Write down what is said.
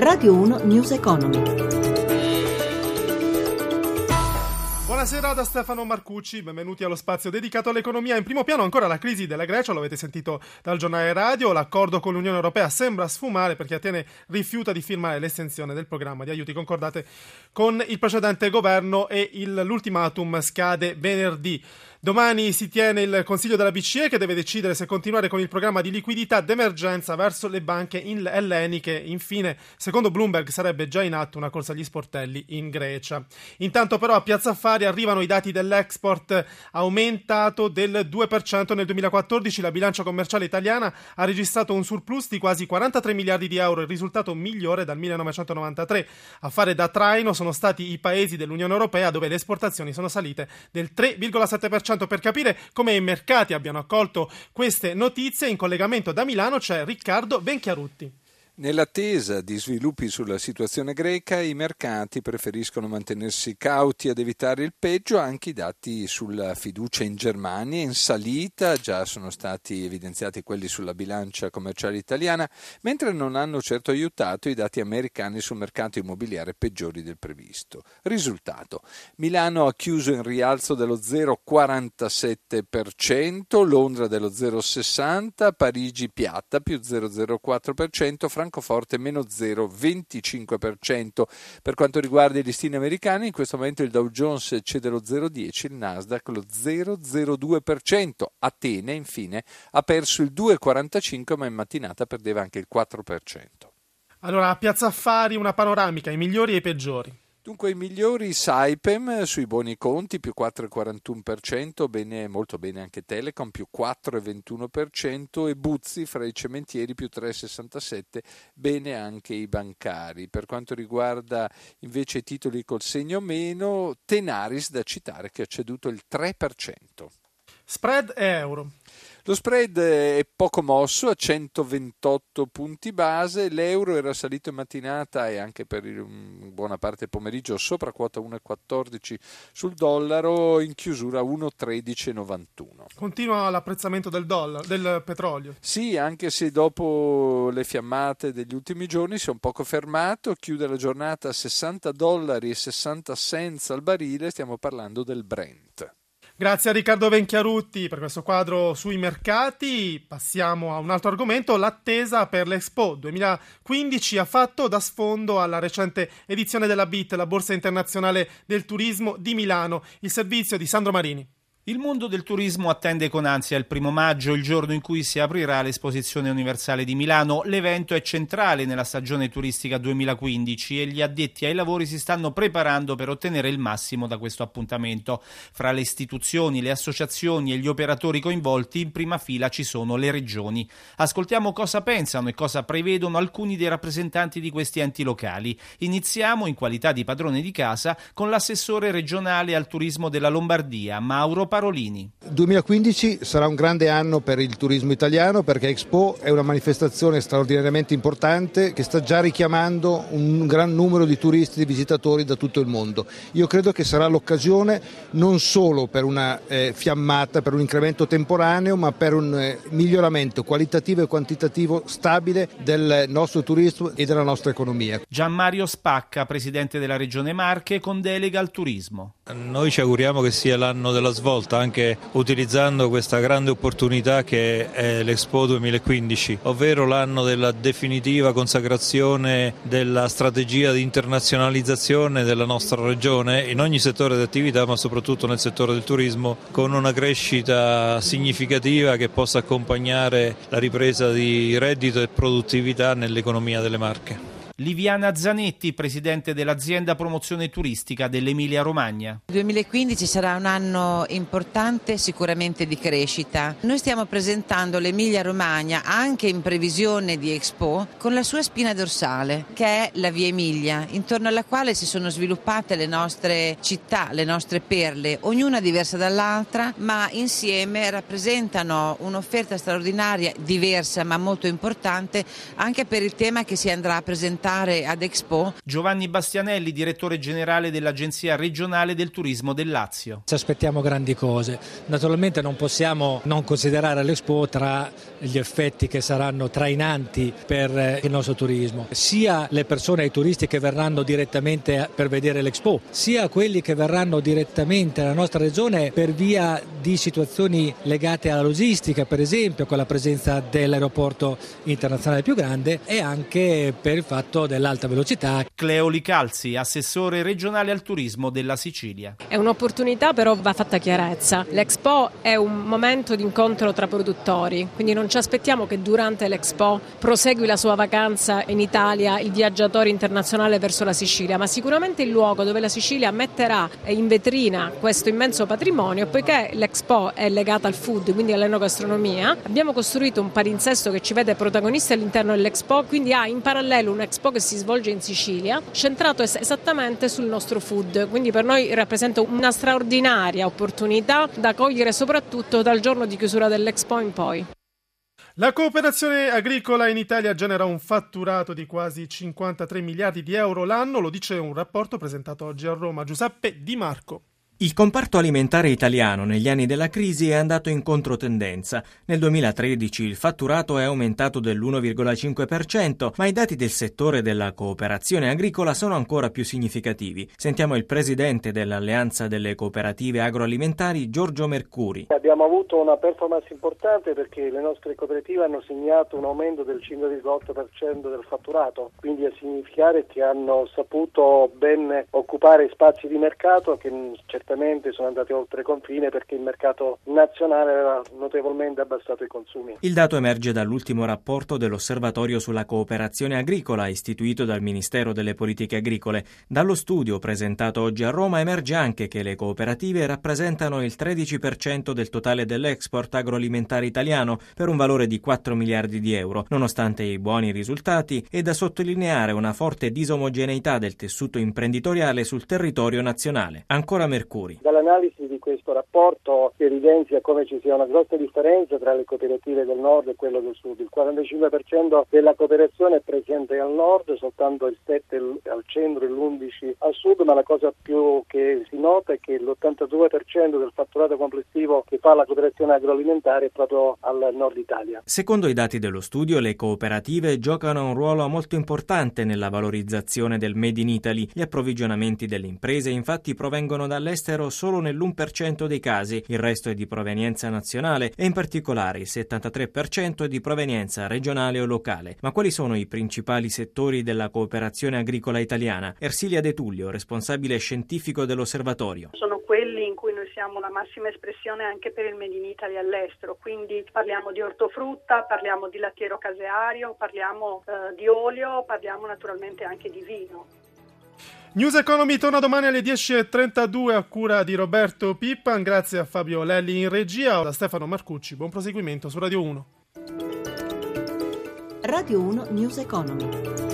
Radio 1 News Economy. Buonasera da Stefano Marcucci, benvenuti allo spazio dedicato all'economia. In primo piano ancora la crisi della Grecia, lo avete sentito dal giornale radio, l'accordo con l'Unione Europea sembra sfumare perché Atene rifiuta di firmare l'estensione del programma di aiuti concordate con il precedente governo e il, l'ultimatum scade venerdì. Domani si tiene il Consiglio della BCE che deve decidere se continuare con il programma di liquidità d'emergenza verso le banche elleniche. Infine, secondo Bloomberg, sarebbe già in atto una corsa agli sportelli in Grecia. Intanto però a Piazza Affari arrivano i dati dell'export aumentato del 2% nel 2014. La bilancia commerciale italiana ha registrato un surplus di quasi 43 miliardi di euro, il risultato migliore dal 1993. A fare da traino sono stati i paesi dell'Unione Europea dove le esportazioni sono salite del 3,7% per capire come i mercati abbiano accolto queste notizie, in collegamento da Milano c'è Riccardo Benchiarutti. Nell'attesa di sviluppi sulla situazione greca, i mercati preferiscono mantenersi cauti ad evitare il peggio, anche i dati sulla fiducia in Germania in salita, già sono stati evidenziati quelli sulla bilancia commerciale italiana, mentre non hanno certo aiutato i dati americani sul mercato immobiliare peggiori del previsto. Risultato: Milano ha chiuso in rialzo dello 0,47%, Londra dello 0,60%, Parigi piatta più 0,04%, Francoforte meno 0,25%. Per quanto riguarda i listini americani, in questo momento il Dow Jones cede lo 0,10%, il Nasdaq lo 0,02%. Atene, infine, ha perso il 2,45%, ma in mattinata perdeva anche il 4%. Allora, a Piazza Affari una panoramica, i migliori e i peggiori. Dunque i migliori Saipem sui buoni conti più 4,41%, bene, molto bene anche Telecom più 4,21% e Buzzi fra i cementieri più 3,67%, bene anche i bancari. Per quanto riguarda invece i titoli col segno meno, Tenaris da citare che ha ceduto il 3%. Spread euro. Lo spread è poco mosso a 128 punti base, l'euro era salito in mattinata e anche per buona parte pomeriggio sopra quota 1,14 sul dollaro, in chiusura 1,1391. Continua l'apprezzamento del, dollaro, del petrolio. Sì, anche se dopo le fiammate degli ultimi giorni si è un poco fermato, chiude la giornata a 60 dollari e 60 cents al barile, stiamo parlando del Brent. Grazie a Riccardo Venchiarutti per questo quadro sui mercati. Passiamo a un altro argomento. L'attesa per l'Expo 2015 ha fatto da sfondo alla recente edizione della BIT, la Borsa Internazionale del Turismo di Milano, il servizio di Sandro Marini. Il mondo del turismo attende con ansia il primo maggio, il giorno in cui si aprirà l'esposizione universale di Milano. L'evento è centrale nella stagione turistica 2015 e gli addetti ai lavori si stanno preparando per ottenere il massimo da questo appuntamento. Fra le istituzioni, le associazioni e gli operatori coinvolti in prima fila ci sono le regioni. Ascoltiamo cosa pensano e cosa prevedono alcuni dei rappresentanti di questi enti locali. Iniziamo in qualità di padrone di casa con l'assessore regionale al turismo della Lombardia, Mauro Parolini. Parolini. 2015 sarà un grande anno per il turismo italiano perché Expo è una manifestazione straordinariamente importante che sta già richiamando un gran numero di turisti e di visitatori da tutto il mondo. Io credo che sarà l'occasione non solo per una eh, fiammata, per un incremento temporaneo, ma per un eh, miglioramento qualitativo e quantitativo stabile del nostro turismo e della nostra economia. Gianmario Spacca, presidente della Regione Marche, con delega al turismo. Noi ci auguriamo che sia l'anno della svolta volta anche utilizzando questa grande opportunità che è l'Expo 2015, ovvero l'anno della definitiva consacrazione della strategia di internazionalizzazione della nostra regione in ogni settore di attività ma soprattutto nel settore del turismo con una crescita significativa che possa accompagnare la ripresa di reddito e produttività nell'economia delle Marche. Liviana Zanetti, presidente dell'azienda promozione turistica dell'Emilia Romagna. Il 2015 sarà un anno importante sicuramente di crescita. Noi stiamo presentando l'Emilia Romagna anche in previsione di Expo con la sua spina dorsale che è la Via Emilia, intorno alla quale si sono sviluppate le nostre città, le nostre perle, ognuna diversa dall'altra, ma insieme rappresentano un'offerta straordinaria, diversa ma molto importante anche per il tema che si andrà a presentare presentare ad Expo. Giovanni Bastianelli, direttore generale dell'Agenzia regionale del turismo del Lazio. Ci aspettiamo grandi cose. Naturalmente non possiamo non considerare l'Expo tra gli effetti che saranno trainanti per eh, il nostro turismo, sia le persone e i turisti che verranno direttamente per vedere l'Expo, sia quelli che verranno direttamente alla nostra regione per via di situazioni legate alla logistica, per esempio con la presenza dell'aeroporto internazionale più grande e anche per il fatto dell'alta velocità. Cleo Licalzi, assessore regionale al turismo della Sicilia. È un'opportunità però va fatta chiarezza. L'Expo è un momento di incontro tra produttori, quindi non ci aspettiamo che durante l'Expo prosegui la sua vacanza in Italia il viaggiatore internazionale verso la Sicilia, ma sicuramente il luogo dove la Sicilia metterà in vetrina questo immenso patrimonio, poiché l'Expo è legata al food, quindi all'enogastronomia, abbiamo costruito un palinsesto che ci vede protagonisti all'interno dell'Expo, quindi ha in parallelo un Expo che si svolge in Sicilia, centrato esattamente sul nostro food, quindi per noi rappresenta una straordinaria opportunità da cogliere soprattutto dal giorno di chiusura dell'Expo in poi. La cooperazione agricola in Italia genera un fatturato di quasi 53 miliardi di euro l'anno, lo dice un rapporto presentato oggi a Roma. Giuseppe Di Marco. Il comparto alimentare italiano negli anni della crisi è andato in controtendenza. Nel 2013 il fatturato è aumentato dell'1,5%, ma i dati del settore della cooperazione agricola sono ancora più significativi. Sentiamo il presidente dell'Alleanza delle cooperative agroalimentari, Giorgio Mercuri. Abbiamo avuto una performance importante perché le nostre cooperative hanno segnato un aumento del 5,8% del fatturato, quindi a significare che hanno saputo ben occupare spazi di mercato che certamente certamente sono andati oltre confine perché il mercato nazionale aveva notevolmente abbassato i consumi. Il dato emerge dall'ultimo rapporto dell'Osservatorio sulla cooperazione agricola istituito dal Ministero delle Politiche Agricole. Dallo studio presentato oggi a Roma emerge anche che le cooperative rappresentano il 13% del totale dell'export agroalimentare italiano per un valore di 4 miliardi di euro. Nonostante i buoni risultati, è da sottolineare una forte disomogeneità del tessuto imprenditoriale sul territorio nazionale. Ancora Mercurio Mercuri. Dall'analisi di questo rapporto si evidenzia come ci sia una grossa differenza tra le cooperative del nord e quelle del sud. Il 45% della cooperazione è presente al nord, soltanto il 7% al centro e l'11% al sud, ma la cosa più che si nota è che l'82% del fatturato complessivo che fa la cooperazione agroalimentare è proprio al nord Italia. Secondo i dati dello studio, le cooperative giocano un ruolo molto importante nella valorizzazione del Made in Italy. Gli approvvigionamenti delle imprese infatti provengono dall'estero all'estero solo nell'1% dei casi, il resto è di provenienza nazionale e in particolare il 73% è di provenienza regionale o locale. Ma quali sono i principali settori della cooperazione agricola italiana? Ersilia De Tullio, responsabile scientifico dell'osservatorio. Sono quelli in cui noi siamo la massima espressione anche per il Made in Italy all'estero, quindi parliamo di ortofrutta, parliamo di lattiero caseario, parliamo eh, di olio, parliamo naturalmente anche di vino. News Economy torna domani alle 10.32 a cura di Roberto Pippan, grazie a Fabio Lelli in regia, da Stefano Marcucci. Buon proseguimento su Radio 1. Radio 1 News Economy.